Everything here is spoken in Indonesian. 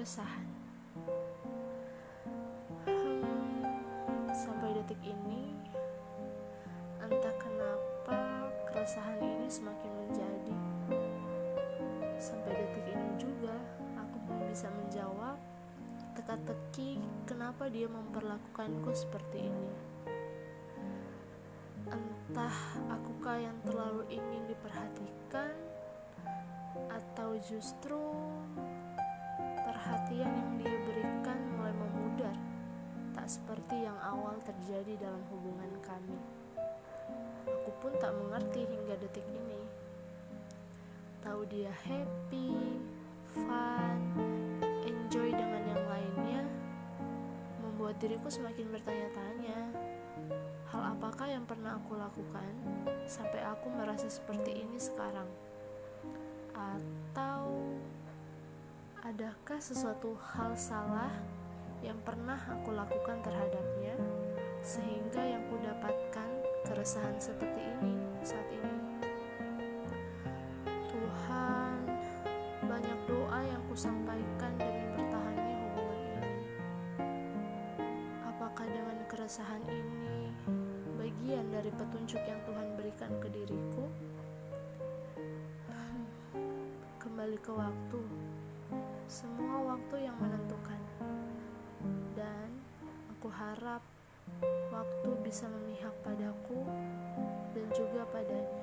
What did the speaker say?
keresahan. Hmm, sampai detik ini, entah kenapa keresahan ini semakin menjadi. Sampai detik ini juga, aku belum bisa menjawab teka-teki kenapa dia memperlakukanku seperti ini. Entah akukah yang terlalu ingin diperhatikan atau justru perhatian yang dia berikan mulai memudar, tak seperti yang awal terjadi dalam hubungan kami. Aku pun tak mengerti hingga detik ini. Tahu dia happy, fun, enjoy dengan yang lainnya, membuat diriku semakin bertanya-tanya, hal apakah yang pernah aku lakukan sampai aku merasa seperti ini sekarang? Atau adakah sesuatu hal salah yang pernah aku lakukan terhadapnya sehingga yang ku dapatkan keresahan seperti ini saat ini? Tuhan, banyak doa yang ku sampaikan demi bertahannya hubungan ini. Apakah dengan keresahan ini bagian dari petunjuk yang Tuhan berikan ke diriku? kembali ke waktu. Semua waktu yang menentukan. Dan aku harap waktu bisa memihak padaku dan juga padanya.